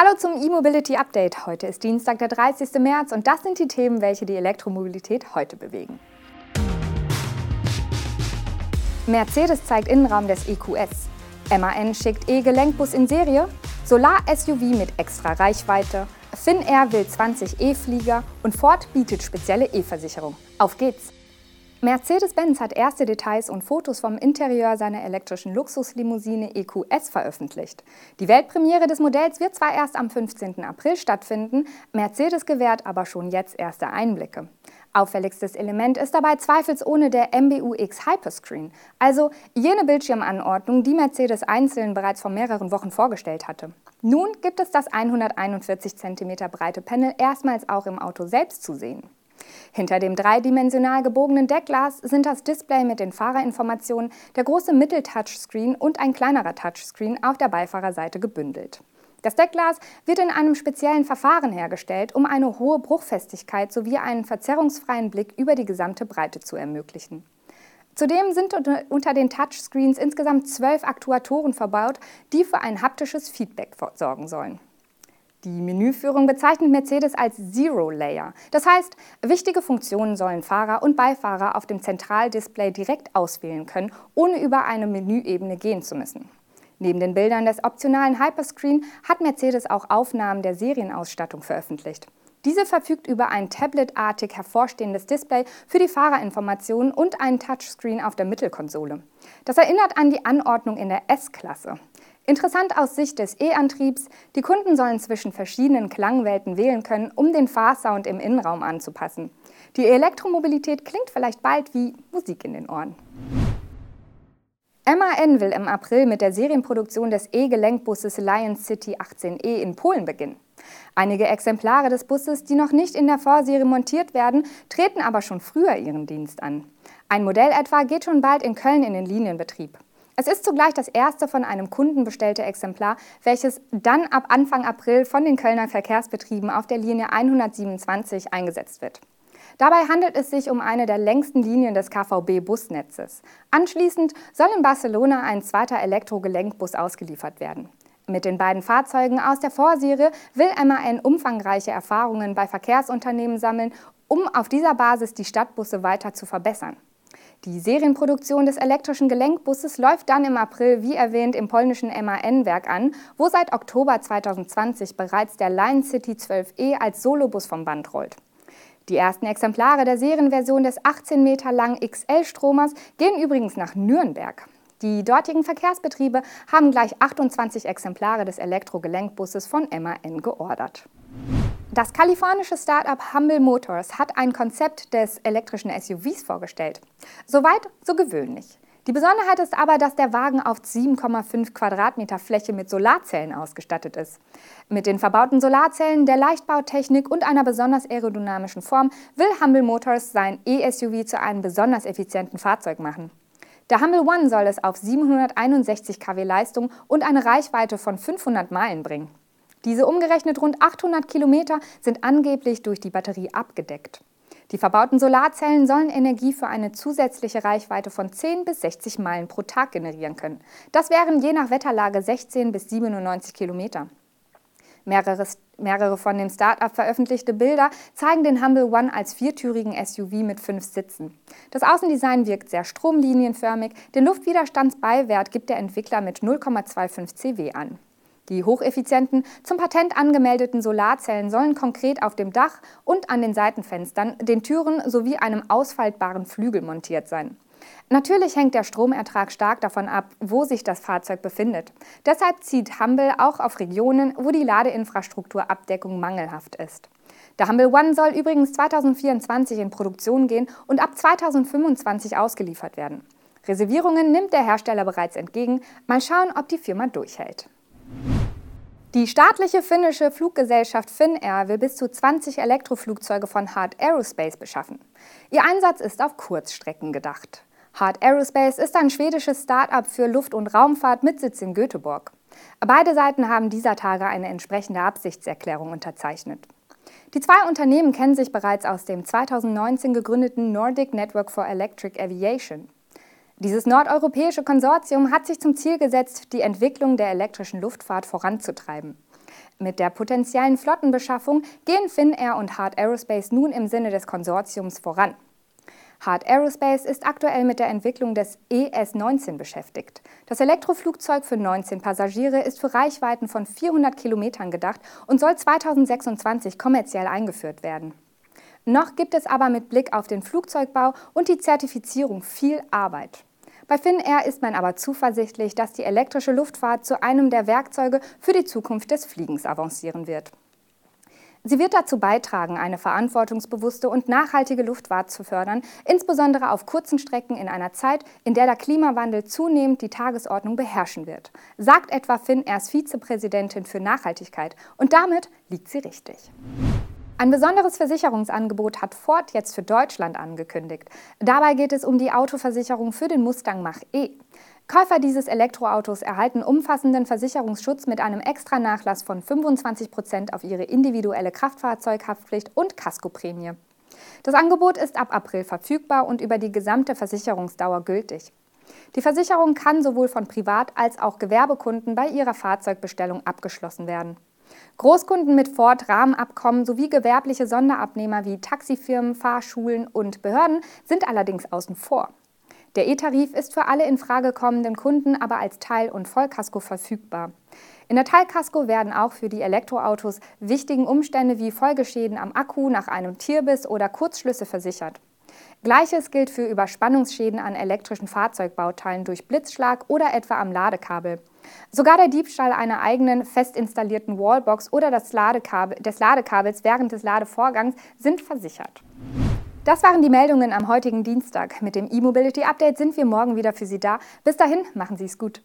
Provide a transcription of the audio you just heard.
Hallo zum E-Mobility Update. Heute ist Dienstag, der 30. März und das sind die Themen, welche die Elektromobilität heute bewegen. Mercedes zeigt Innenraum des EQS. MAN schickt E-Gelenkbus in Serie. Solar-SUV mit extra Reichweite. Finnair will 20 E-Flieger und Ford bietet spezielle E-Versicherung. Auf geht's! Mercedes-Benz hat erste Details und Fotos vom Interieur seiner elektrischen Luxuslimousine EQS veröffentlicht. Die Weltpremiere des Modells wird zwar erst am 15. April stattfinden, Mercedes gewährt aber schon jetzt erste Einblicke. Auffälligstes Element ist dabei zweifelsohne der MBUX Hyperscreen, also jene Bildschirmanordnung, die Mercedes einzeln bereits vor mehreren Wochen vorgestellt hatte. Nun gibt es das 141 cm breite Panel erstmals auch im Auto selbst zu sehen. Hinter dem dreidimensional gebogenen Deckglas sind das Display mit den Fahrerinformationen, der große Mitteltouchscreen und ein kleinerer Touchscreen auf der Beifahrerseite gebündelt. Das Deckglas wird in einem speziellen Verfahren hergestellt, um eine hohe Bruchfestigkeit sowie einen verzerrungsfreien Blick über die gesamte Breite zu ermöglichen. Zudem sind unter den Touchscreens insgesamt zwölf Aktuatoren verbaut, die für ein haptisches Feedback sorgen sollen. Die Menüführung bezeichnet Mercedes als Zero Layer. Das heißt, wichtige Funktionen sollen Fahrer und Beifahrer auf dem Zentraldisplay direkt auswählen können, ohne über eine Menüebene gehen zu müssen. Neben den Bildern des optionalen Hyperscreen hat Mercedes auch Aufnahmen der Serienausstattung veröffentlicht. Diese verfügt über ein tabletartig hervorstehendes Display für die Fahrerinformationen und einen Touchscreen auf der Mittelkonsole. Das erinnert an die Anordnung in der S-Klasse. Interessant aus Sicht des E-Antriebs, die Kunden sollen zwischen verschiedenen Klangwelten wählen können, um den Fahrsound im Innenraum anzupassen. Die Elektromobilität klingt vielleicht bald wie Musik in den Ohren. MAN will im April mit der Serienproduktion des E-Gelenkbusses Lion City 18E in Polen beginnen. Einige Exemplare des Busses, die noch nicht in der Vorserie montiert werden, treten aber schon früher ihren Dienst an. Ein Modell etwa geht schon bald in Köln in den Linienbetrieb. Es ist zugleich das erste von einem Kunden bestellte Exemplar, welches dann ab Anfang April von den Kölner Verkehrsbetrieben auf der Linie 127 eingesetzt wird. Dabei handelt es sich um eine der längsten Linien des KVB-Busnetzes. Anschließend soll in Barcelona ein zweiter Elektrogelenkbus ausgeliefert werden. Mit den beiden Fahrzeugen aus der Vorserie will MAN umfangreiche Erfahrungen bei Verkehrsunternehmen sammeln, um auf dieser Basis die Stadtbusse weiter zu verbessern. Die Serienproduktion des elektrischen Gelenkbusses läuft dann im April, wie erwähnt, im polnischen MAN-Werk an, wo seit Oktober 2020 bereits der Line City 12E als Solobus vom Band rollt. Die ersten Exemplare der Serienversion des 18 Meter langen XL-Stromers gehen übrigens nach Nürnberg. Die dortigen Verkehrsbetriebe haben gleich 28 Exemplare des Elektrogelenkbusses von MAN geordert. Das kalifornische Startup Humble Motors hat ein Konzept des elektrischen SUVs vorgestellt. Soweit, so gewöhnlich. Die Besonderheit ist aber, dass der Wagen auf 7,5 Quadratmeter Fläche mit Solarzellen ausgestattet ist. Mit den verbauten Solarzellen, der Leichtbautechnik und einer besonders aerodynamischen Form will Humble Motors sein E-SUV zu einem besonders effizienten Fahrzeug machen. Der Humble One soll es auf 761 kW Leistung und eine Reichweite von 500 Meilen bringen. Diese umgerechnet rund 800 Kilometer sind angeblich durch die Batterie abgedeckt. Die verbauten Solarzellen sollen Energie für eine zusätzliche Reichweite von 10 bis 60 Meilen pro Tag generieren können. Das wären je nach Wetterlage 16 bis 97 Kilometer. Mehrere, mehrere von dem Start-up veröffentlichte Bilder zeigen den Humble One als viertürigen SUV mit fünf Sitzen. Das Außendesign wirkt sehr stromlinienförmig, den Luftwiderstandsbeiwert gibt der Entwickler mit 0,25 cW an. Die hocheffizienten, zum Patent angemeldeten Solarzellen sollen konkret auf dem Dach und an den Seitenfenstern, den Türen sowie einem ausfaltbaren Flügel montiert sein. Natürlich hängt der Stromertrag stark davon ab, wo sich das Fahrzeug befindet. Deshalb zieht Humble auch auf Regionen, wo die Ladeinfrastrukturabdeckung mangelhaft ist. Der Humble One soll übrigens 2024 in Produktion gehen und ab 2025 ausgeliefert werden. Reservierungen nimmt der Hersteller bereits entgegen. Mal schauen, ob die Firma durchhält. Die staatliche finnische Fluggesellschaft Finnair will bis zu 20 Elektroflugzeuge von Hard Aerospace beschaffen. Ihr Einsatz ist auf Kurzstrecken gedacht. Hard Aerospace ist ein schwedisches Start-up für Luft- und Raumfahrt mit Sitz in Göteborg. Beide Seiten haben dieser Tage eine entsprechende Absichtserklärung unterzeichnet. Die zwei Unternehmen kennen sich bereits aus dem 2019 gegründeten Nordic Network for Electric Aviation. Dieses nordeuropäische Konsortium hat sich zum Ziel gesetzt, die Entwicklung der elektrischen Luftfahrt voranzutreiben. Mit der potenziellen Flottenbeschaffung gehen Finnair und Hart Aerospace nun im Sinne des Konsortiums voran. Hart Aerospace ist aktuell mit der Entwicklung des ES-19 beschäftigt. Das Elektroflugzeug für 19 Passagiere ist für Reichweiten von 400 Kilometern gedacht und soll 2026 kommerziell eingeführt werden. Noch gibt es aber mit Blick auf den Flugzeugbau und die Zertifizierung viel Arbeit. Bei Finnair ist man aber zuversichtlich, dass die elektrische Luftfahrt zu einem der Werkzeuge für die Zukunft des Fliegens avancieren wird. Sie wird dazu beitragen, eine verantwortungsbewusste und nachhaltige Luftfahrt zu fördern, insbesondere auf kurzen Strecken in einer Zeit, in der der Klimawandel zunehmend die Tagesordnung beherrschen wird, sagt etwa Finnairs Vizepräsidentin für Nachhaltigkeit. Und damit liegt sie richtig. Ein besonderes Versicherungsangebot hat Ford jetzt für Deutschland angekündigt. Dabei geht es um die Autoversicherung für den Mustang Mach-E. Käufer dieses Elektroautos erhalten umfassenden Versicherungsschutz mit einem Extra-Nachlass von 25 Prozent auf ihre individuelle Kraftfahrzeughaftpflicht und Kaskoprämie. Das Angebot ist ab April verfügbar und über die gesamte Versicherungsdauer gültig. Die Versicherung kann sowohl von Privat- als auch Gewerbekunden bei ihrer Fahrzeugbestellung abgeschlossen werden. Großkunden mit Ford-Rahmenabkommen sowie gewerbliche Sonderabnehmer wie Taxifirmen, Fahrschulen und Behörden sind allerdings außen vor. Der E-Tarif ist für alle in Frage kommenden Kunden aber als Teil- und Vollkasko verfügbar. In der Teilkasko werden auch für die Elektroautos wichtigen Umstände wie Folgeschäden am Akku nach einem Tierbiss oder Kurzschlüsse versichert. Gleiches gilt für Überspannungsschäden an elektrischen Fahrzeugbauteilen durch Blitzschlag oder etwa am Ladekabel. Sogar der Diebstahl einer eigenen fest installierten Wallbox oder das Ladekabel, des Ladekabels während des Ladevorgangs sind versichert. Das waren die Meldungen am heutigen Dienstag. Mit dem E-Mobility Update sind wir morgen wieder für Sie da. Bis dahin, machen Sie es gut.